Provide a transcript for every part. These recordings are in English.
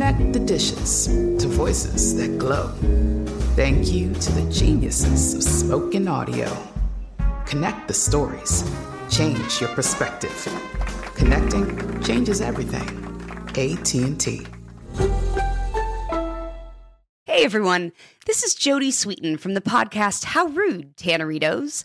Connect the dishes to voices that glow. Thank you to the geniuses of spoken audio. Connect the stories. Change your perspective. Connecting changes everything. AT&T. Hey everyone, this is Jodie Sweetin from the podcast How Rude, Tanneritos.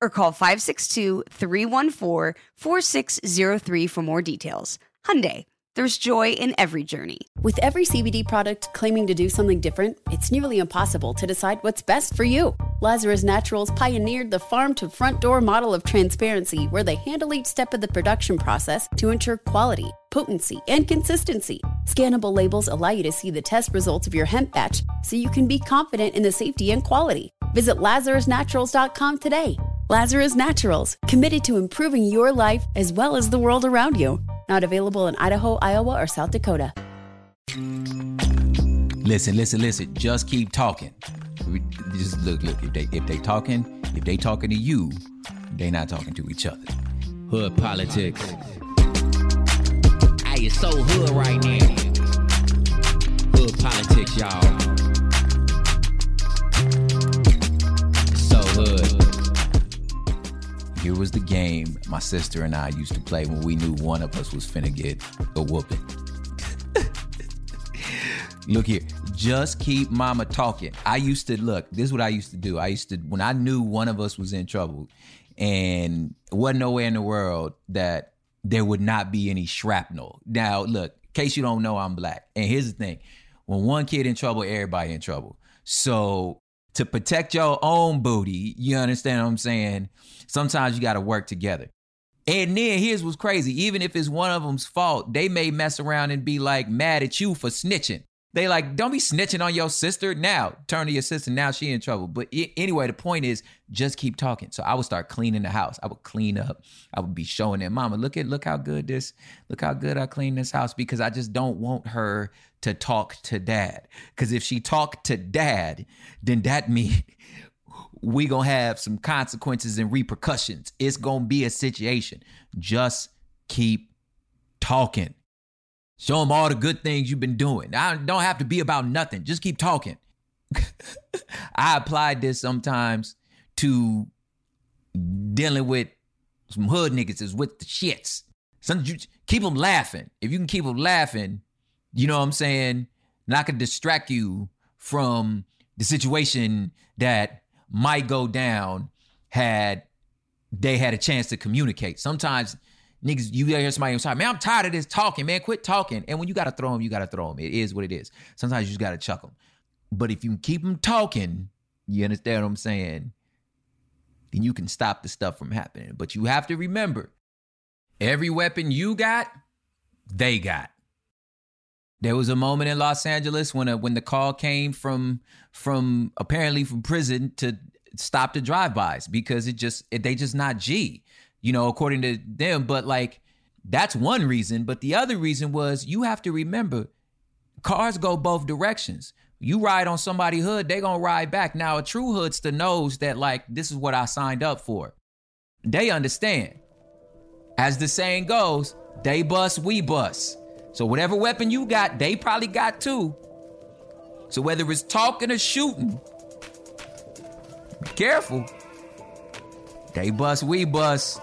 or call 562-314-4603 for more details. Hyundai, there's joy in every journey. With every CBD product claiming to do something different, it's nearly impossible to decide what's best for you. Lazarus Naturals pioneered the farm to front door model of transparency where they handle each step of the production process to ensure quality, potency, and consistency. Scannable labels allow you to see the test results of your hemp batch so you can be confident in the safety and quality. Visit LazarusNaturals.com today. Lazarus Naturals, committed to improving your life as well as the world around you. Not available in Idaho, Iowa, or South Dakota. Listen, listen, listen. Just keep talking. Just look, look. If they if they talking, if they talking to you, they not talking to each other. Hood politics. Hey, it's so hood right now. Hood politics, y'all. Here was the game my sister and I used to play when we knew one of us was finna get a whooping. look here, just keep mama talking. I used to look, this is what I used to do. I used to, when I knew one of us was in trouble and wasn't nowhere in the world that there would not be any shrapnel. Now, look, case you don't know, I'm black. And here's the thing when one kid in trouble, everybody in trouble. So to protect your own booty, you understand what I'm saying? Sometimes you got to work together. And then here's what's crazy. Even if it's one of them's fault, they may mess around and be like mad at you for snitching. They like, don't be snitching on your sister now. Turn to your sister now, she in trouble. But anyway, the point is, just keep talking. So I would start cleaning the house. I would clean up. I would be showing them, Mama, look at look how good this, look how good I clean this house because I just don't want her to talk to dad. Because if she talked to dad, then that means we gonna have some consequences and repercussions. It's gonna be a situation. Just keep talking. Show them all the good things you've been doing. I don't have to be about nothing. Just keep talking. I applied this sometimes to dealing with some hood niggas is with the shits. Some you keep them laughing. If you can keep them laughing, you know what I'm saying? Not gonna distract you from the situation that might go down had they had a chance to communicate. Sometimes niggas, you hear somebody inside, man, I'm tired of this talking, man. Quit talking. And when you gotta throw them, you gotta throw them. It is what it is. Sometimes you just gotta chuck them. But if you keep them talking, you understand what I'm saying? Then you can stop the stuff from happening. But you have to remember, every weapon you got, they got. There was a moment in Los Angeles when a, when the call came from from apparently from prison to stop the drive-bys because it just it, they just not G, you know, according to them. But like that's one reason. But the other reason was you have to remember cars go both directions. You ride on somebody hood, they gonna ride back. Now a true hoodster knows that like this is what I signed up for. They understand. As the saying goes, they bust, we bust. So whatever weapon you got, they probably got too. So whether it's talking or shooting, be careful. They bust, we bust.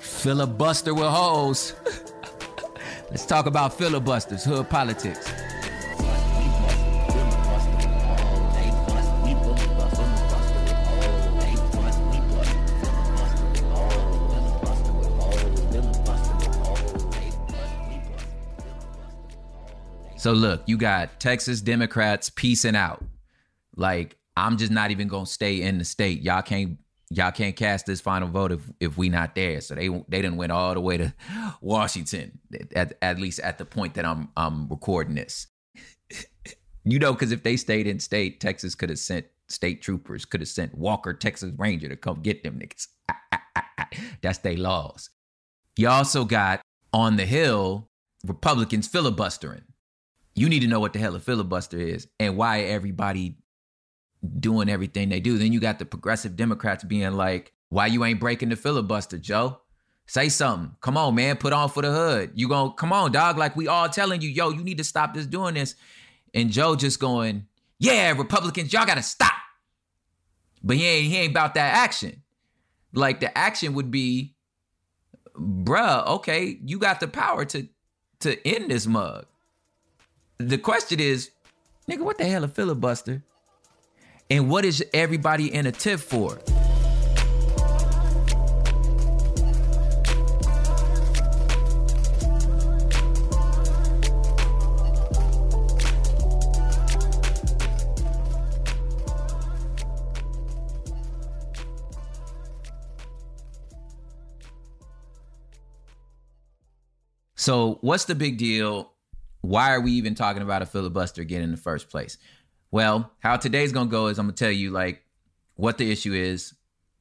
Filibuster with hoes. Let's talk about filibusters, hood politics. So look, you got Texas Democrats piecing out. Like I'm just not even gonna stay in the state. Y'all can't y'all can't cast this final vote if if we not there. So they they didn't went all the way to Washington. At at least at the point that I'm I'm recording this. you know, because if they stayed in state, Texas could have sent state troopers, could have sent Walker Texas Ranger to come get them niggas. That's their laws. You also got on the Hill Republicans filibustering. You need to know what the hell a filibuster is and why everybody doing everything they do. Then you got the progressive Democrats being like, why you ain't breaking the filibuster, Joe? Say something. Come on, man. Put on for the hood. You going come on, dog. Like we all telling you, yo, you need to stop this doing this. And Joe just going, yeah, Republicans, y'all gotta stop. But he ain't he ain't about that action. Like the action would be, bruh, okay, you got the power to to end this mug. The question is, nigga, what the hell a filibuster? And what is everybody in a tip for? So, what's the big deal? Why are we even talking about a filibuster again in the first place? Well, how today's gonna go is I'm gonna tell you like what the issue is,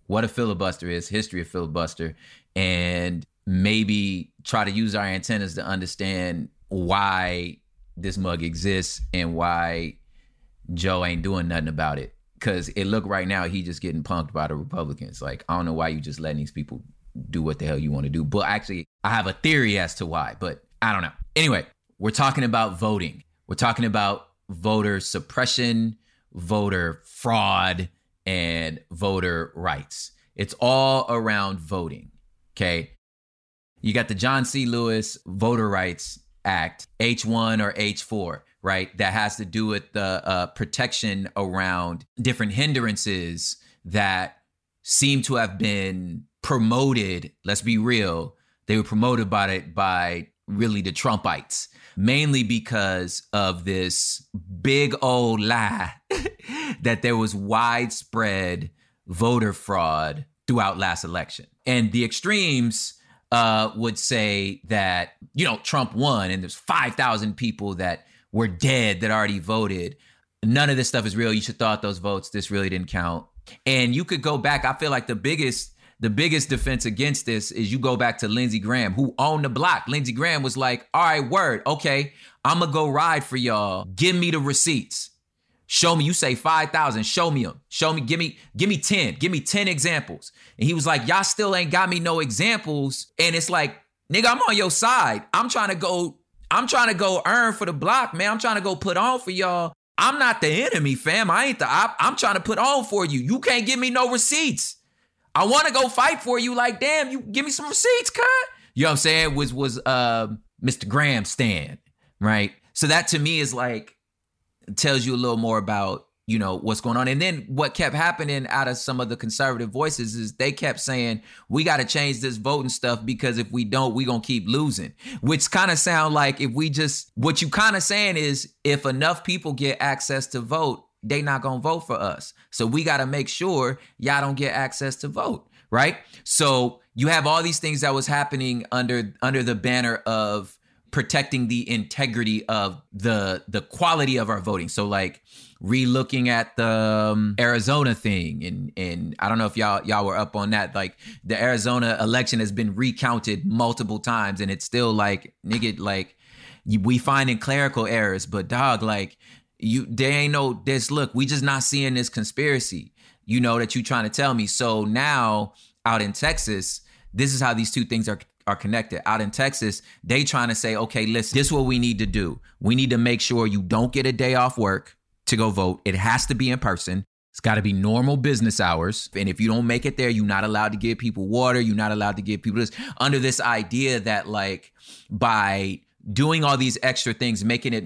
what a filibuster is, history of filibuster, and maybe try to use our antennas to understand why this mug exists and why Joe ain't doing nothing about it. Cause it look right now he just getting punked by the Republicans. Like I don't know why you just letting these people do what the hell you want to do. But actually, I have a theory as to why, but I don't know. Anyway, we're talking about voting. We're talking about voter suppression, voter fraud, and voter rights. It's all around voting. Okay. You got the John C. Lewis Voter Rights Act, H1 or H4, right? That has to do with the uh, protection around different hindrances that seem to have been promoted. Let's be real. They were promoted by it by really the Trumpites mainly because of this big old lie that there was widespread voter fraud throughout last election. And the extremes uh, would say that, you know, Trump won and there's 5,000 people that were dead that already voted. None of this stuff is real. You should thought those votes. This really didn't count. And you could go back. I feel like the biggest the biggest defense against this is you go back to Lindsey Graham, who owned the block. Lindsey Graham was like, all right, word, okay, I'm gonna go ride for y'all. Give me the receipts. Show me, you say 5,000, show me them. Show me, give me, give me 10, give me 10 examples. And he was like, y'all still ain't got me no examples. And it's like, nigga, I'm on your side. I'm trying to go, I'm trying to go earn for the block, man. I'm trying to go put on for y'all. I'm not the enemy, fam. I ain't the op. I'm trying to put on for you. You can't give me no receipts. I want to go fight for you. Like, damn, you give me some receipts, cut. You know what I'm saying? Was was uh, Mr. Graham stand, right? So that to me is like tells you a little more about you know what's going on and then what kept happening out of some of the conservative voices is they kept saying we got to change this voting stuff because if we don't we gonna keep losing which kind of sound like if we just what you kind of saying is if enough people get access to vote they not gonna vote for us. So we gotta make sure y'all don't get access to vote, right? So you have all these things that was happening under under the banner of protecting the integrity of the the quality of our voting. So like re-looking at the um, Arizona thing and and I don't know if y'all y'all were up on that like the Arizona election has been recounted multiple times and it's still like nigga like we finding clerical errors but dog like you there ain't no this look we just not seeing this conspiracy you know that you trying to tell me. So now out in texas this is how these two things are are connected. Out in texas they trying to say okay listen this is what we need to do. We need to make sure you don't get a day off work to go vote. It has to be in person. It's got to be normal business hours. And if you don't make it there, you're not allowed to give people water. You're not allowed to give people this under this idea that, like, by doing all these extra things making it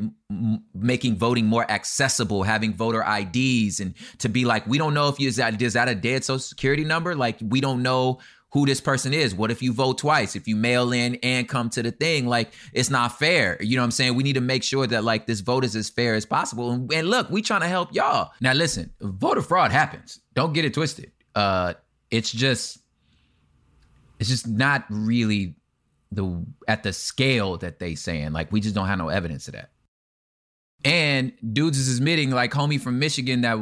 making voting more accessible having voter ids and to be like we don't know if you is that is that a dead social security number like we don't know who this person is. What if you vote twice? If you mail in and come to the thing, like it's not fair. You know what I'm saying? We need to make sure that like this vote is as fair as possible. And, and look, we trying to help y'all. Now listen, voter fraud happens. Don't get it twisted. Uh it's just it's just not really the at the scale that they saying. Like we just don't have no evidence of that. And dudes is admitting, like homie from Michigan that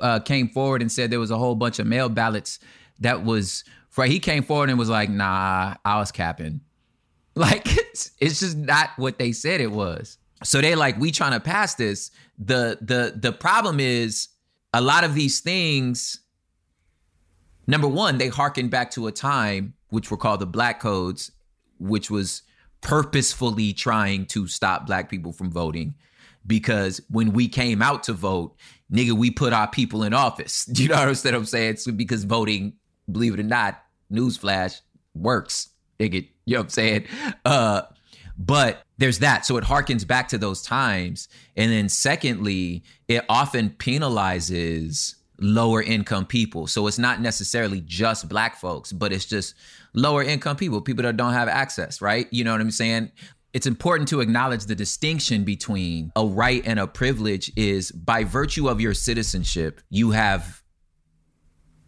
uh, came forward and said there was a whole bunch of mail ballots that was for he came forward and was like, nah, I was capping. Like it's, it's just not what they said it was. So they like, we trying to pass this. The the the problem is a lot of these things, number one, they harken back to a time which were called the black codes, which was purposefully trying to stop black people from voting because when we came out to vote, nigga, we put our people in office. You know what I'm saying? It's because voting, believe it or not, newsflash, works. Nigga, you know what I'm saying? Uh, but there's that. So it harkens back to those times. And then secondly, it often penalizes lower income people. So it's not necessarily just black folks, but it's just lower income people, people that don't have access, right? You know what I'm saying? it's important to acknowledge the distinction between a right and a privilege is by virtue of your citizenship, you have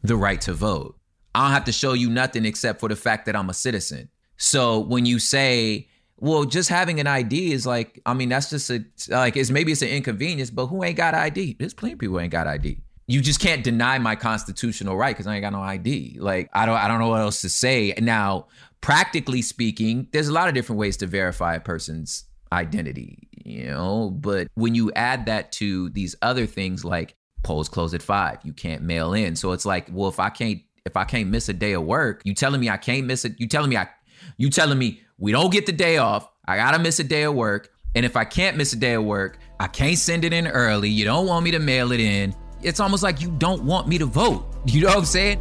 the right to vote. I don't have to show you nothing except for the fact that I'm a citizen. So when you say, well, just having an ID is like, I mean, that's just a like it's maybe it's an inconvenience, but who ain't got ID? There's plenty of people ain't got ID. You just can't deny my constitutional right because I ain't got no ID. Like I don't I don't know what else to say. Now, practically speaking, there's a lot of different ways to verify a person's identity, you know, but when you add that to these other things like polls close at 5, you can't mail in. So it's like, well, if I can't if I can't miss a day of work, you telling me I can't miss it, you telling me I you telling me we don't get the day off, I got to miss a day of work, and if I can't miss a day of work, I can't send it in early. You don't want me to mail it in. It's almost like you don't want me to vote. You know what I'm saying?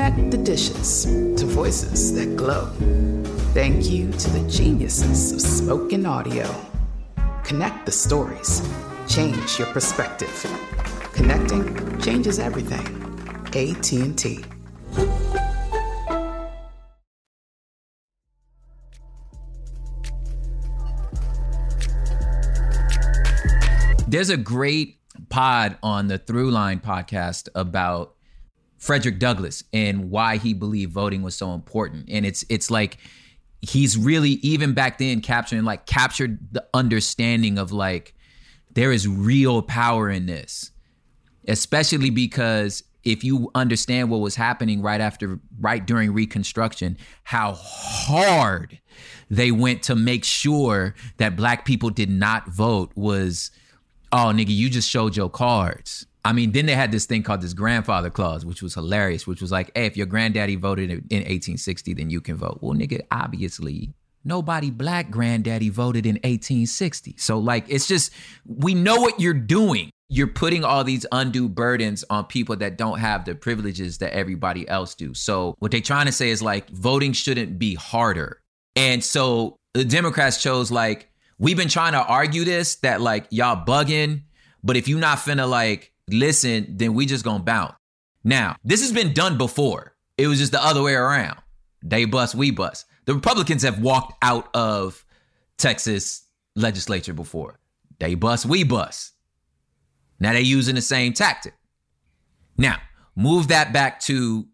Connect the dishes to voices that glow. Thank you to the geniuses of spoken audio. Connect the stories. Change your perspective. Connecting changes everything. AT&T. There's a great pod on the Throughline podcast about Frederick Douglass and why he believed voting was so important. And it's it's like he's really even back then capturing like captured the understanding of like there is real power in this. Especially because if you understand what was happening right after right during reconstruction how hard they went to make sure that black people did not vote was oh nigga you just showed your cards I mean, then they had this thing called this grandfather clause, which was hilarious, which was like, hey, if your granddaddy voted in 1860, then you can vote. Well, nigga, obviously, nobody black granddaddy voted in 1860. So, like, it's just, we know what you're doing. You're putting all these undue burdens on people that don't have the privileges that everybody else do. So, what they're trying to say is like, voting shouldn't be harder. And so the Democrats chose, like, we've been trying to argue this that, like, y'all bugging, but if you're not finna, like, listen, then we just gonna bounce. Now, this has been done before. It was just the other way around. They bust, we bust. The Republicans have walked out of Texas legislature before. They bust, we bust. Now they using the same tactic. Now, move that back to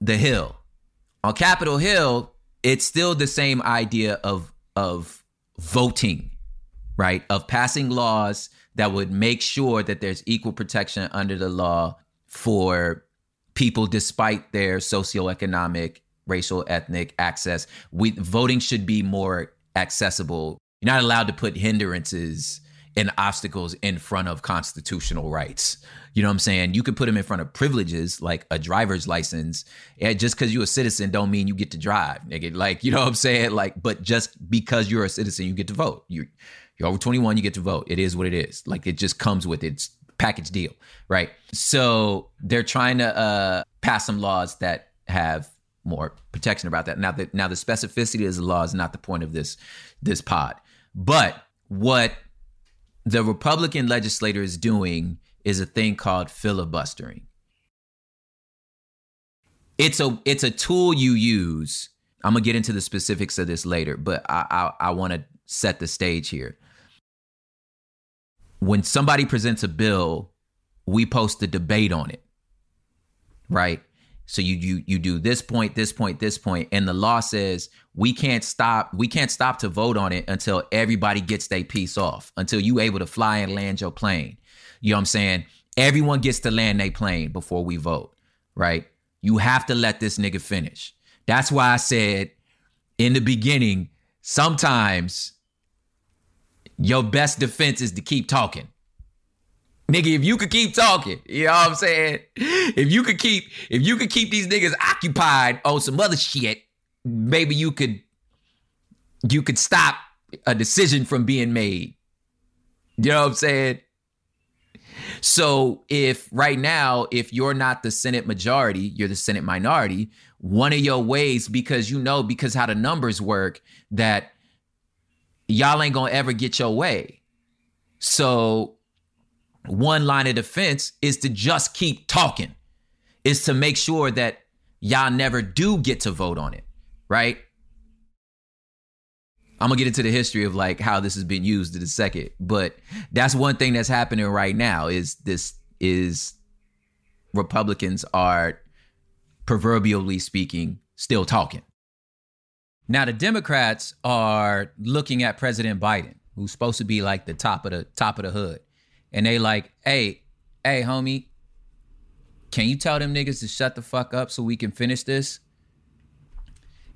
the Hill. On Capitol Hill, it's still the same idea of of voting, right? Of passing laws that would make sure that there's equal protection under the law for people despite their socioeconomic, racial, ethnic access. We voting should be more accessible. You're not allowed to put hindrances and obstacles in front of constitutional rights. You know what I'm saying? You could put them in front of privileges like a driver's license. And just because you're a citizen don't mean you get to drive. Nigga. Like, you know what I'm saying? Like, but just because you're a citizen, you get to vote. You you're over 21, you get to vote. It is what it is. Like it just comes with. It's package deal, right? So they're trying to uh, pass some laws that have more protection about that. Now, the, now the specificity of the law is not the point of this this pod, but what the Republican legislator is doing is a thing called filibustering. It's a it's a tool you use. I'm gonna get into the specifics of this later, but I I, I want to set the stage here when somebody presents a bill, we post a debate on it. Right? So you you you do this point, this point, this point, and the law says we can't stop we can't stop to vote on it until everybody gets their piece off, until you able to fly and land your plane. You know what I'm saying? Everyone gets to land their plane before we vote, right? You have to let this nigga finish. That's why I said in the beginning, sometimes your best defense is to keep talking. Nigga, if you could keep talking, you know what I'm saying? If you could keep, if you could keep these niggas occupied on some other shit, maybe you could, you could stop a decision from being made. You know what I'm saying? So if right now, if you're not the Senate majority, you're the Senate minority, one of your ways, because you know, because how the numbers work, that y'all ain't gonna ever get your way. So one line of defense is to just keep talking, is to make sure that y'all never do get to vote on it, right? I'm gonna get into the history of like how this has been used in a second, but that's one thing that's happening right now is this is Republicans are proverbially speaking still talking. Now the Democrats are looking at President Biden, who's supposed to be like the top of the top of the hood, and they like, hey, hey, homie, can you tell them niggas to shut the fuck up so we can finish this?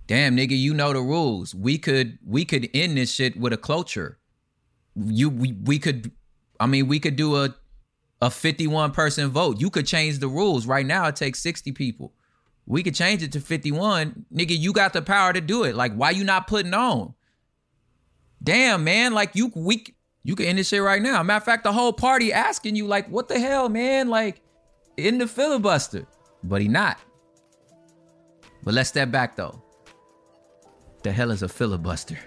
Damn, nigga, you know the rules. We could we could end this shit with a cloture. You we we could, I mean, we could do a a 51 person vote. You could change the rules. Right now, it takes 60 people. We could change it to 51. Nigga, you got the power to do it. Like, why you not putting on? Damn, man. Like you we you can end this shit right now. Matter of fact, the whole party asking you, like, what the hell, man? Like, in the filibuster. But he not. But let's step back though. The hell is a filibuster?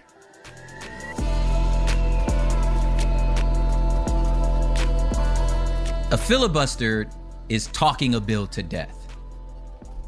A filibuster is talking a bill to death.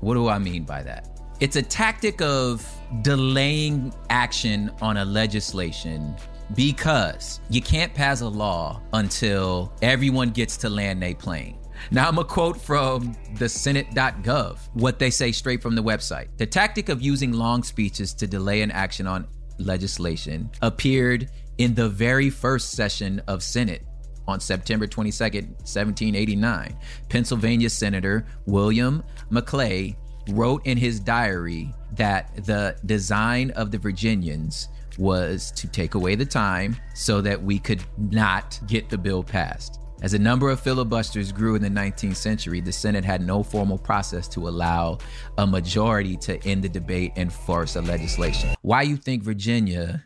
What do I mean by that? It's a tactic of delaying action on a legislation because you can't pass a law until everyone gets to land their plane. Now, I'm a quote from the Senate.gov, what they say straight from the website. The tactic of using long speeches to delay an action on legislation appeared in the very first session of Senate on September 22nd, 1789, Pennsylvania Senator William Maclay wrote in his diary that the design of the Virginians was to take away the time so that we could not get the bill passed. As the number of filibusters grew in the 19th century, the Senate had no formal process to allow a majority to end the debate and force a legislation. Why you think Virginia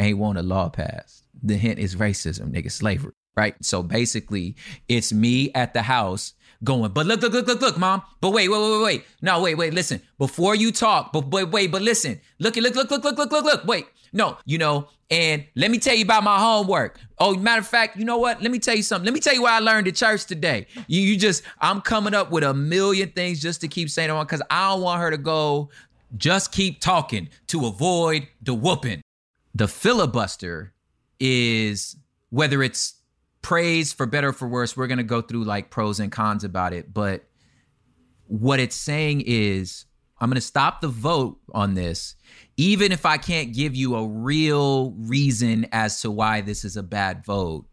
ain't want a law passed? The hint is racism, nigga, slavery, right? So basically, it's me at the house going, but look, look, look, look, look, mom. But wait, wait, wait, wait. No, wait, wait, listen. Before you talk, but wait, wait, but listen. Look, look, look, look, look, look, look, look. Wait, no, you know, and let me tell you about my homework. Oh, matter of fact, you know what? Let me tell you something. Let me tell you what I learned at church today. You, you just, I'm coming up with a million things just to keep saying on because I don't want her to go, just keep talking to avoid the whooping. The filibuster is whether it's praise for better or for worse, we're going to go through like pros and cons about it. But what it's saying is, I'm going to stop the vote on this even if I can't give you a real reason as to why this is a bad vote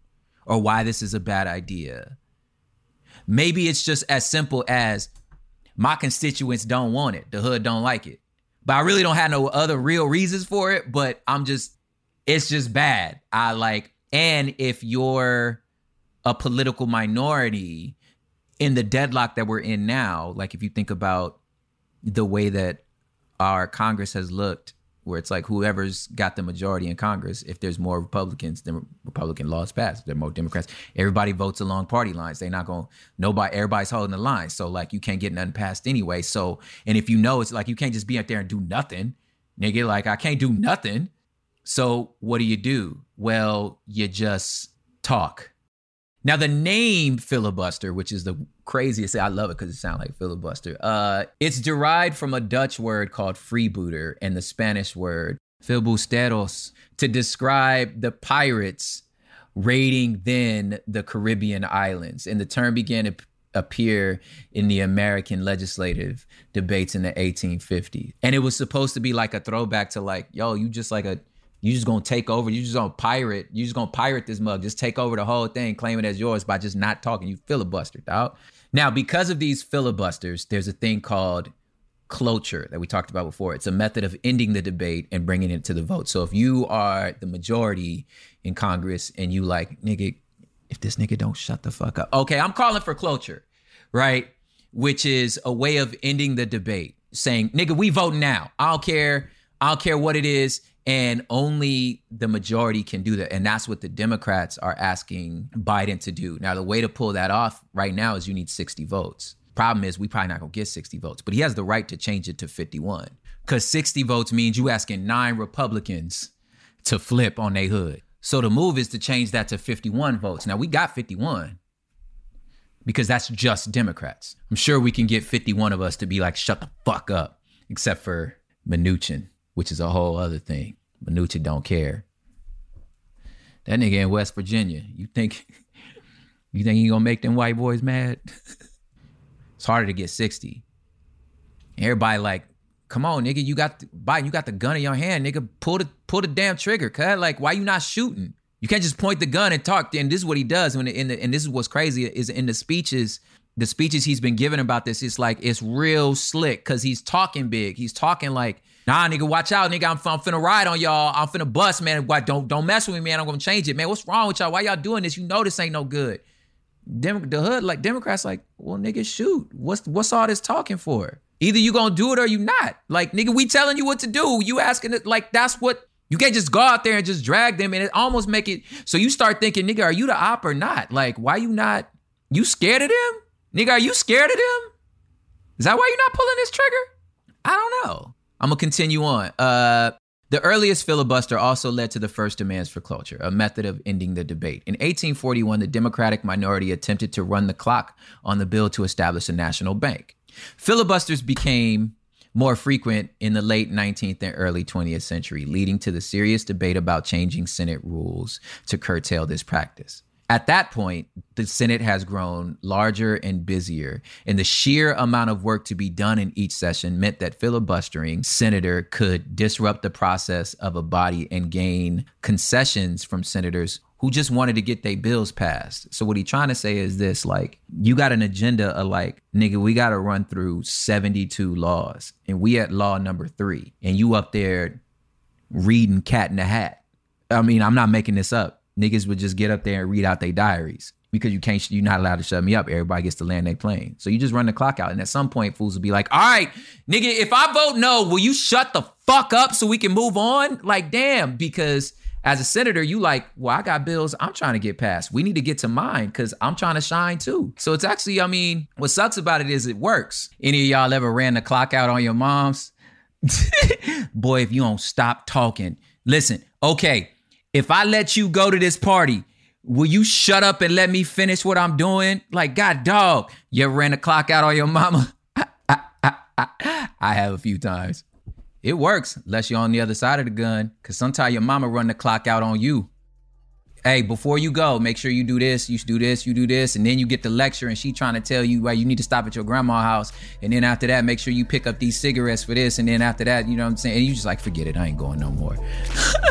or why this is a bad idea. Maybe it's just as simple as my constituents don't want it, the hood don't like it. But I really don't have no other real reasons for it, but I'm just it's just bad. I like and if you're a political minority in the deadlock that we're in now, like if you think about the way that our Congress has looked, where it's like whoever's got the majority in Congress, if there's more Republicans, then Republican laws pass. If there are more Democrats, everybody votes along party lines. They're not going nobody everybody's holding the line. So like you can't get nothing passed anyway. So and if you know it's like you can't just be out there and do nothing. Nigga, like I can't do nothing. So what do you do? Well, you just talk. Now the name filibuster, which is the craziest, I love it because it sounds like filibuster. Uh, it's derived from a Dutch word called freebooter and the Spanish word filibusteros to describe the pirates raiding then the Caribbean islands. And the term began to appear in the American legislative debates in the 1850s. And it was supposed to be like a throwback to like, yo, you just like a you just gonna take over. You just gonna pirate. You just gonna pirate this mug. Just take over the whole thing, claim it as yours by just not talking. You filibuster, dog. Now, because of these filibusters, there's a thing called cloture that we talked about before. It's a method of ending the debate and bringing it to the vote. So if you are the majority in Congress and you like, nigga, if this nigga don't shut the fuck up, okay, I'm calling for cloture, right? Which is a way of ending the debate, saying, nigga, we vote now. I don't care. I don't care what it is and only the majority can do that. And that's what the Democrats are asking Biden to do. Now, the way to pull that off right now is you need 60 votes. Problem is, we probably not gonna get 60 votes, but he has the right to change it to 51. Because 60 votes means you asking nine Republicans to flip on their hood. So the move is to change that to 51 votes. Now we got 51 because that's just Democrats. I'm sure we can get 51 of us to be like, shut the fuck up, except for Manchin which is a whole other thing. Manchin don't care. That nigga in West Virginia, you think you think he gonna make them white boys mad? it's harder to get 60. Everybody like, come on, nigga, you got the, Biden, you got the gun in your hand, nigga. Pull the pull the damn trigger, cuz like why you not shooting? You can't just point the gun and talk. And this is what he does. When in the, and this is what's crazy is in the speeches, the speeches he's been given about this. It's like it's real slick because he's talking big. He's talking like Nah, nigga, watch out, nigga. I'm, I'm finna ride on y'all. I'm finna bust, man. Why don't don't mess with me, man. I'm gonna change it, man. What's wrong with y'all? Why y'all doing this? You know this ain't no good. Dem- the hood, like Democrats, like, well, nigga, shoot. What's what's all this talking for? Either you gonna do it or you not. Like, nigga, we telling you what to do. You asking it like that's what you can't just go out there and just drag them and it almost make it so you start thinking, nigga, are you the op or not? Like, why you not you scared of them? Nigga, are you scared of them? Is that why you're not pulling this trigger? I don't know. I'm gonna continue on. Uh, the earliest filibuster also led to the first demands for cloture, a method of ending the debate. In 1841, the Democratic minority attempted to run the clock on the bill to establish a national bank. Filibusters became more frequent in the late 19th and early 20th century, leading to the serious debate about changing Senate rules to curtail this practice. At that point, the Senate has grown larger and busier, and the sheer amount of work to be done in each session meant that filibustering senator could disrupt the process of a body and gain concessions from senators who just wanted to get their bills passed. So what he trying to say is this like you got an agenda of like nigga we got to run through 72 laws and we at law number 3 and you up there reading cat in the hat. I mean, I'm not making this up niggas would just get up there and read out their diaries. because you can't you're not allowed to shut me up. Everybody gets to land their plane. So you just run the clock out. And at some point, fools will be like, all right, nigga, if I vote no, will you shut the fuck up so we can move on? Like, damn, because as a senator, you like, well, I got bills I'm trying to get passed. We need to get to mine because I'm trying to shine too. So it's actually, I mean, what sucks about it is it works. Any of y'all ever ran the clock out on your moms? Boy, if you don't stop talking, listen, okay, if I let you go to this party, will you shut up and let me finish what I'm doing? Like, God, dog, you ever ran the clock out on your mama? I have a few times. It works, unless you're on the other side of the gun, because sometimes your mama run the clock out on you. Hey, before you go, make sure you do this, you do this, you do this, and then you get the lecture, and she trying to tell you why you need to stop at your grandma's house, and then after that, make sure you pick up these cigarettes for this, and then after that, you know what I'm saying, and you just like forget it, I ain't going no more.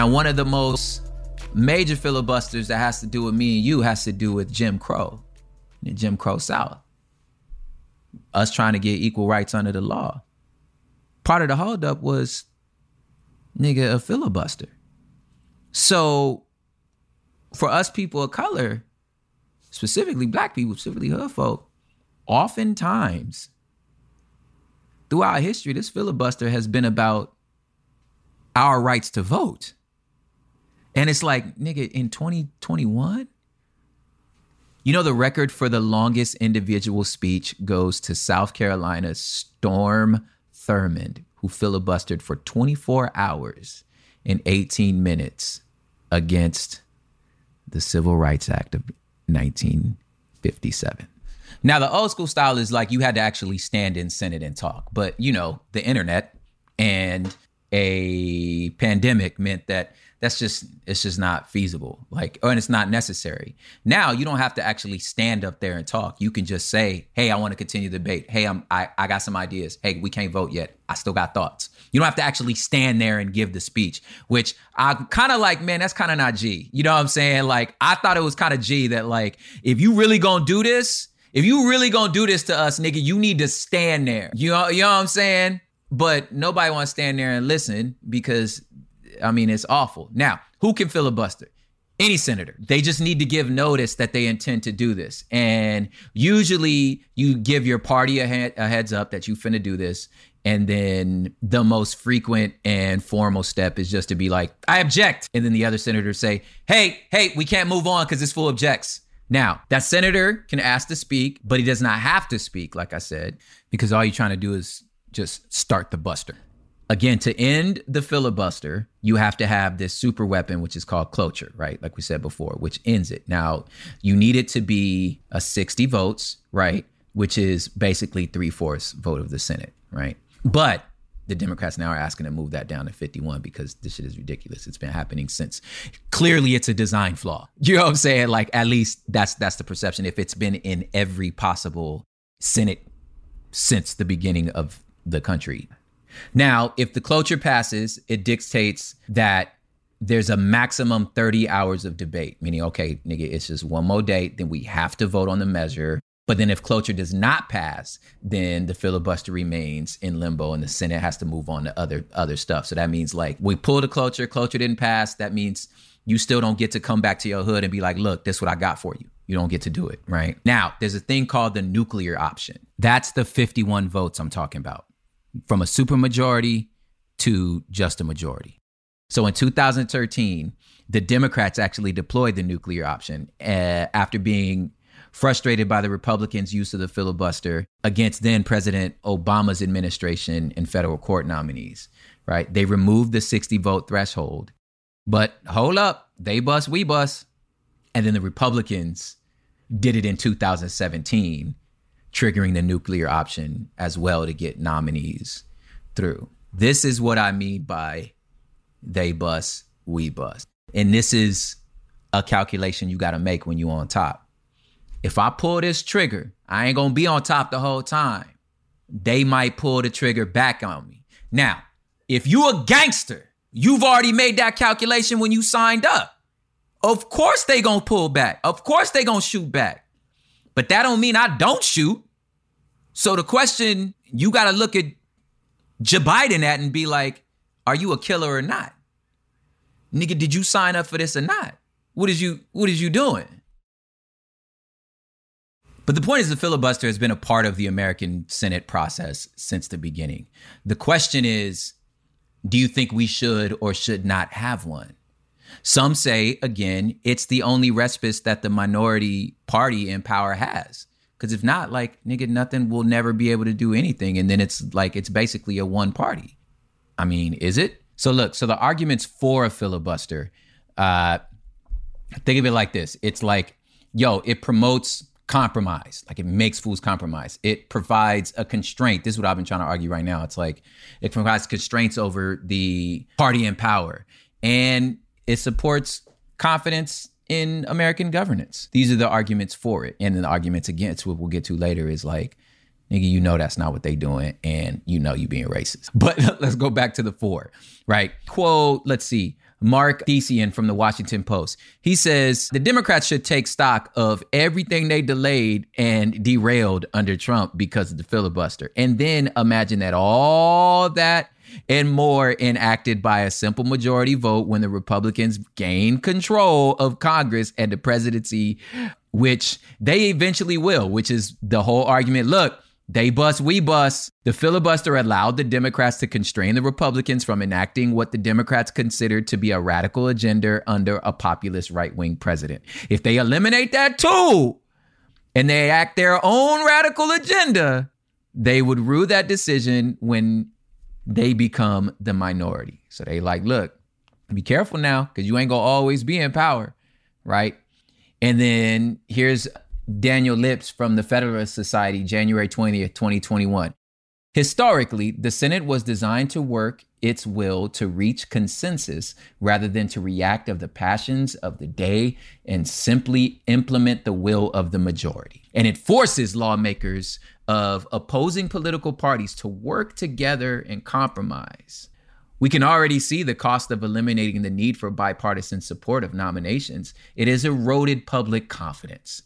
Now, one of the most major filibusters that has to do with me and you has to do with Jim Crow, the Jim Crow South. Us trying to get equal rights under the law. Part of the holdup was, nigga, a filibuster. So, for us people of color, specifically black people, specifically hood folk, oftentimes throughout history, this filibuster has been about our rights to vote. And it's like, nigga, in 2021, you know, the record for the longest individual speech goes to South Carolina's Strom Thurmond, who filibustered for 24 hours and 18 minutes against the Civil Rights Act of 1957. Now, the old school style is like you had to actually stand in Senate and talk, but you know, the internet and a pandemic meant that that's just it's just not feasible like and it's not necessary. Now you don't have to actually stand up there and talk. You can just say hey i want to continue the debate. Hey i'm I, I got some ideas. Hey we can't vote yet. I still got thoughts. You don't have to actually stand there and give the speech which i'm kind of like man that's kind of not g. You know what i'm saying? Like i thought it was kind of g that like if you really gonna do this if you really gonna do this to us nigga you need to stand there. You know, you know what i'm saying but nobody wants to stand there and listen because I mean it's awful. Now, who can filibuster? any senator. They just need to give notice that they intend to do this. And usually you give your party a, a heads up that you finna do this. And then the most frequent and formal step is just to be like, I object. And then the other senators say, hey, hey, we can't move on because this full objects. Now, that senator can ask to speak, but he does not have to speak, like I said, because all you're trying to do is just start the buster. Again, to end the filibuster, you have to have this super weapon, which is called cloture, right? Like we said before, which ends it. Now, you need it to be a 60 votes, right? Which is basically three fourths vote of the Senate, right? But the Democrats now are asking to move that down to 51 because this shit is ridiculous. It's been happening since clearly it's a design flaw. You know what I'm saying? Like at least that's that's the perception. If it's been in every possible Senate since the beginning of the country. Now, if the cloture passes, it dictates that there's a maximum 30 hours of debate, meaning, okay, nigga, it's just one more date, then we have to vote on the measure. But then if cloture does not pass, then the filibuster remains in limbo and the Senate has to move on to other other stuff. So that means like we pulled a cloture, cloture didn't pass. That means you still don't get to come back to your hood and be like, look, this is what I got for you. You don't get to do it, right? Now, there's a thing called the nuclear option. That's the 51 votes I'm talking about. From a supermajority to just a majority. So in 2013, the Democrats actually deployed the nuclear option uh, after being frustrated by the Republicans' use of the filibuster against then President Obama's administration and federal court nominees, right? They removed the 60 vote threshold. But hold up, they bust, we bust. And then the Republicans did it in 2017, triggering the nuclear option as well to get nominees through. This is what I mean by they bust, we bust. And this is a calculation you got to make when you're on top. If I pull this trigger, I ain't gonna be on top the whole time. They might pull the trigger back on me. Now, if you a gangster, you've already made that calculation when you signed up. Of course they gonna pull back. Of course they gonna shoot back. But that don't mean I don't shoot. So the question you gotta look at Joe Biden at and be like, are you a killer or not? Nigga, did you sign up for this or not? What is you what is you doing? But the point is, the filibuster has been a part of the American Senate process since the beginning. The question is do you think we should or should not have one? Some say, again, it's the only respite that the minority party in power has. Because if not, like, nigga, nothing will never be able to do anything. And then it's like, it's basically a one party. I mean, is it? So, look, so the arguments for a filibuster, uh, think of it like this it's like, yo, it promotes compromise. Like it makes fools compromise. It provides a constraint. This is what I've been trying to argue right now. It's like it provides constraints over the party in power and it supports confidence in American governance. These are the arguments for it. And then the arguments against what we'll get to later is like, nigga, you know that's not what they doing, and you know you being racist. But let's go back to the four, right? Quote, let's see. Marc Thiessen from the Washington Post. He says the Democrats should take stock of everything they delayed and derailed under Trump because of the filibuster. And then imagine that all that and more enacted by a simple majority vote when the Republicans gain control of Congress and the presidency, which they eventually will, which is the whole argument. Look, they bust, we bust. The filibuster allowed the Democrats to constrain the Republicans from enacting what the Democrats considered to be a radical agenda under a populist right wing president. If they eliminate that tool and they act their own radical agenda, they would rue that decision when they become the minority. So they like, look, be careful now because you ain't gonna always be in power, right? And then here's Daniel Lips from the Federalist Society, January 20th, 2021. Historically, the Senate was designed to work its will to reach consensus rather than to react of the passions of the day and simply implement the will of the majority. And it forces lawmakers of opposing political parties to work together and compromise. We can already see the cost of eliminating the need for bipartisan support of nominations. It has eroded public confidence.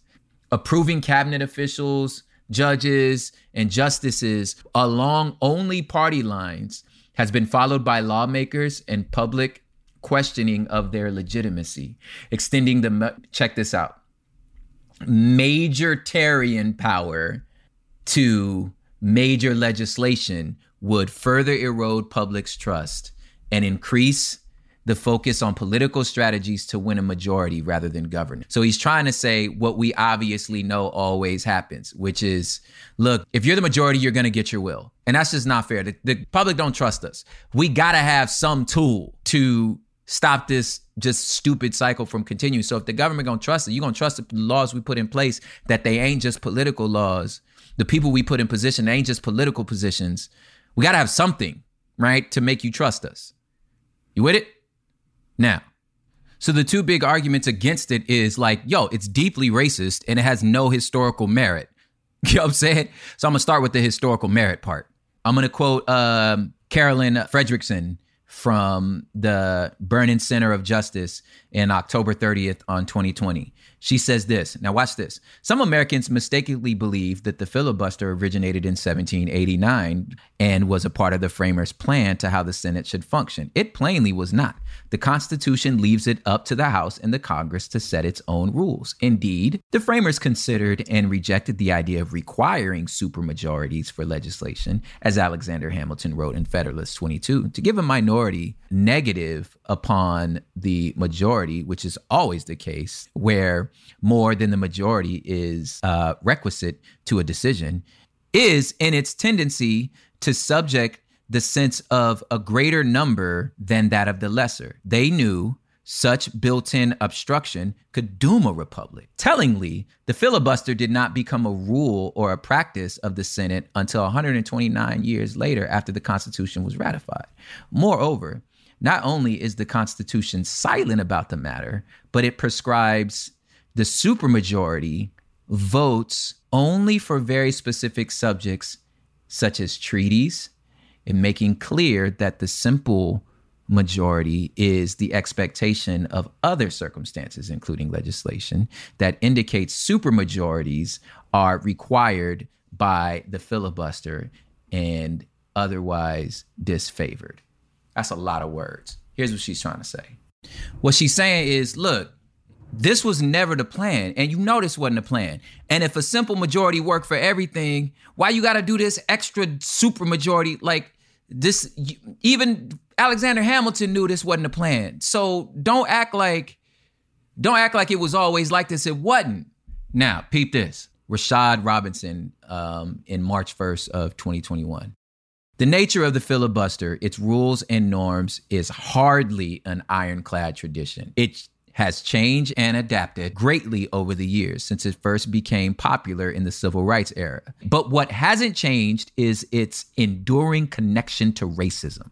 Approving cabinet officials, judges, and justices along only party lines has been followed by lawmakers and public questioning of their legitimacy, extending the check this out. Majoritarian power to major legislation would further erode public's trust and increase the focus on political strategies to win a majority rather than governance. So he's trying to say what we obviously know always happens, which is look, if you're the majority, you're going to get your will. And that's just not fair. The, the public don't trust us. We got to have some tool to stop this just stupid cycle from continuing. So if the government going to trust it, you're going to trust the laws we put in place that they ain't just political laws. The people we put in position, they ain't just political positions. We got to have something, right, to make you trust us. You with it? Now, so the two big arguments against it is like, yo, it's deeply racist and it has no historical merit. You know what I'm saying? So I'm gonna start with the historical merit part. I'm gonna quote um, Carolyn Fredrickson from the Brennan Center of Justice in October 30th on 2020. She says this. Now, watch this. Some Americans mistakenly believe that the filibuster originated in 1789 and was a part of the framers' plan to how the Senate should function. It plainly was not. The Constitution leaves it up to the House and the Congress to set its own rules. Indeed, the framers considered and rejected the idea of requiring supermajorities for legislation, as Alexander Hamilton wrote in Federalist 22, to give a minority negative upon the majority, which is always the case, where more than the majority is uh, requisite to a decision, is in its tendency to subject the sense of a greater number than that of the lesser. They knew such built in obstruction could doom a republic. Tellingly, the filibuster did not become a rule or a practice of the Senate until 129 years later after the Constitution was ratified. Moreover, not only is the Constitution silent about the matter, but it prescribes the supermajority votes only for very specific subjects, such as treaties, and making clear that the simple majority is the expectation of other circumstances, including legislation, that indicates supermajorities are required by the filibuster and otherwise disfavored. That's a lot of words. Here's what she's trying to say. What she's saying is, look, this was never the plan, and you know this wasn't the plan. And if a simple majority worked for everything, why you got to do this extra super majority? Like this, even Alexander Hamilton knew this wasn't the plan. So don't act like, don't act like it was always like this. It wasn't. Now, peep this. Rashad Robinson um, in March 1st of 2021. The nature of the filibuster, its rules and norms, is hardly an ironclad tradition. It has changed and adapted greatly over the years since it first became popular in the civil rights era. But what hasn't changed is its enduring connection to racism.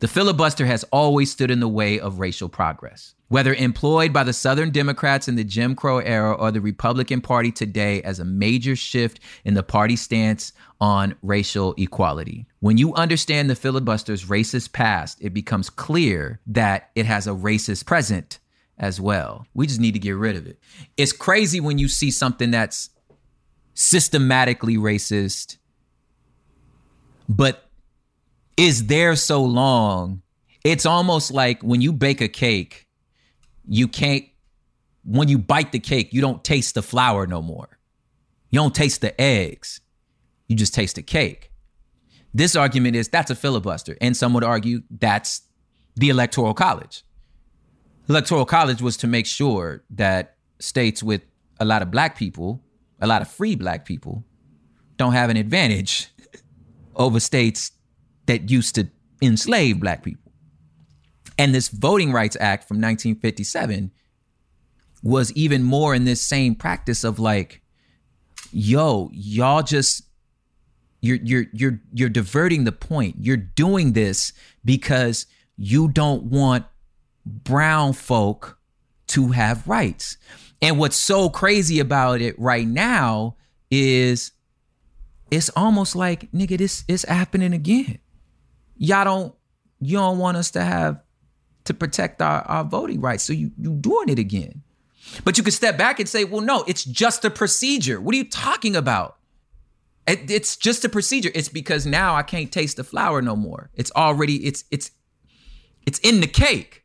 The filibuster has always stood in the way of racial progress. Whether employed by the Southern Democrats in the Jim Crow era or the Republican Party today as a major shift in the party stance on racial equality. When you understand the filibuster's racist past, it becomes clear that it has a racist present as well. We just need to get rid of it. It's crazy when you see something that's systematically racist, but is there so long. It's almost like when you bake a cake you can't when you bite the cake, you don't taste the flour no more. You don't taste the eggs. You just taste the cake. This argument is that's a filibuster. And some would argue that's the Electoral College. Electoral College was to make sure that states with a lot of black people, a lot of free black people, don't have an advantage over states that used to enslave black people. And this Voting Rights Act from 1957 was even more in this same practice of like, yo, y'all just you're you're you're you're diverting the point. You're doing this because you don't want brown folk to have rights. And what's so crazy about it right now is it's almost like nigga this is happening again. Y'all don't you don't want us to have to protect our, our voting rights. So you you doing it again. But you could step back and say, well, no, it's just a procedure. What are you talking about? It, it's just a procedure. It's because now I can't taste the flour no more. It's already it's it's it's in the cake.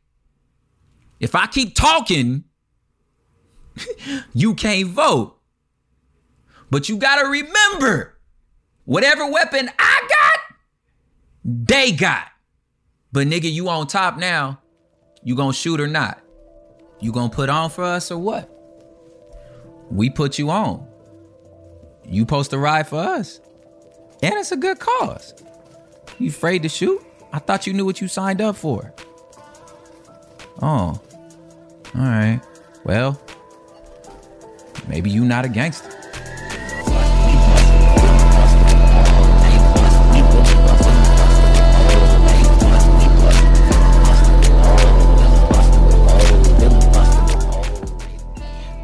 If I keep talking, you can't vote. But you gotta remember whatever weapon I got, they got. But nigga, you on top now. You gonna shoot or not? You gonna put on for us or what? We put you on. You supposed to ride for us. And it's a good cause. You afraid to shoot? I thought you knew what you signed up for. Oh. All right. Well, maybe you not a gangster.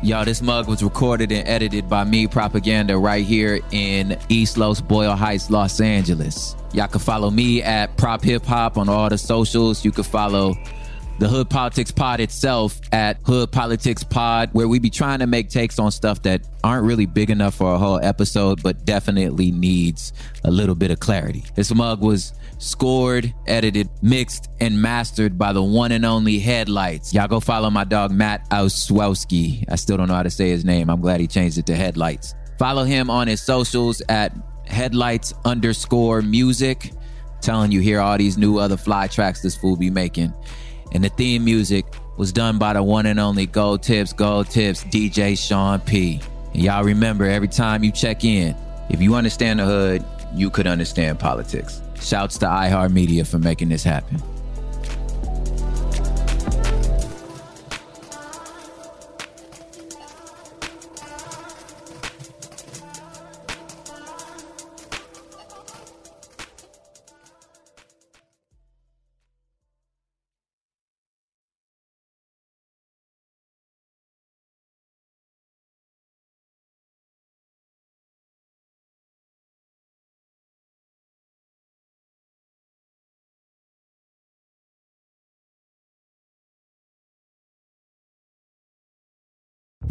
Y'all, this mug was recorded and edited by me, Propaganda, right here in East Los Boyle Heights, Los Angeles. Y'all can follow me at Prop Hip Hop on all the socials. You can follow the Hood Politics Pod itself at Hood Politics Pod, where we be trying to make takes on stuff that aren't really big enough for a whole episode, but definitely needs a little bit of clarity. This mug was scored, edited, mixed, and mastered by the one and only Headlights. Y'all go follow my dog Matt Oswowski. I still don't know how to say his name. I'm glad he changed it to Headlights. Follow him on his socials at Headlights underscore music. Telling you here all these new other fly tracks this fool be making. And the theme music was done by the one and only Gold Tips, Gold Tips, DJ Sean P. And y'all remember every time you check in, if you understand the hood, you could understand politics. Shouts to iHeartMedia for making this happen.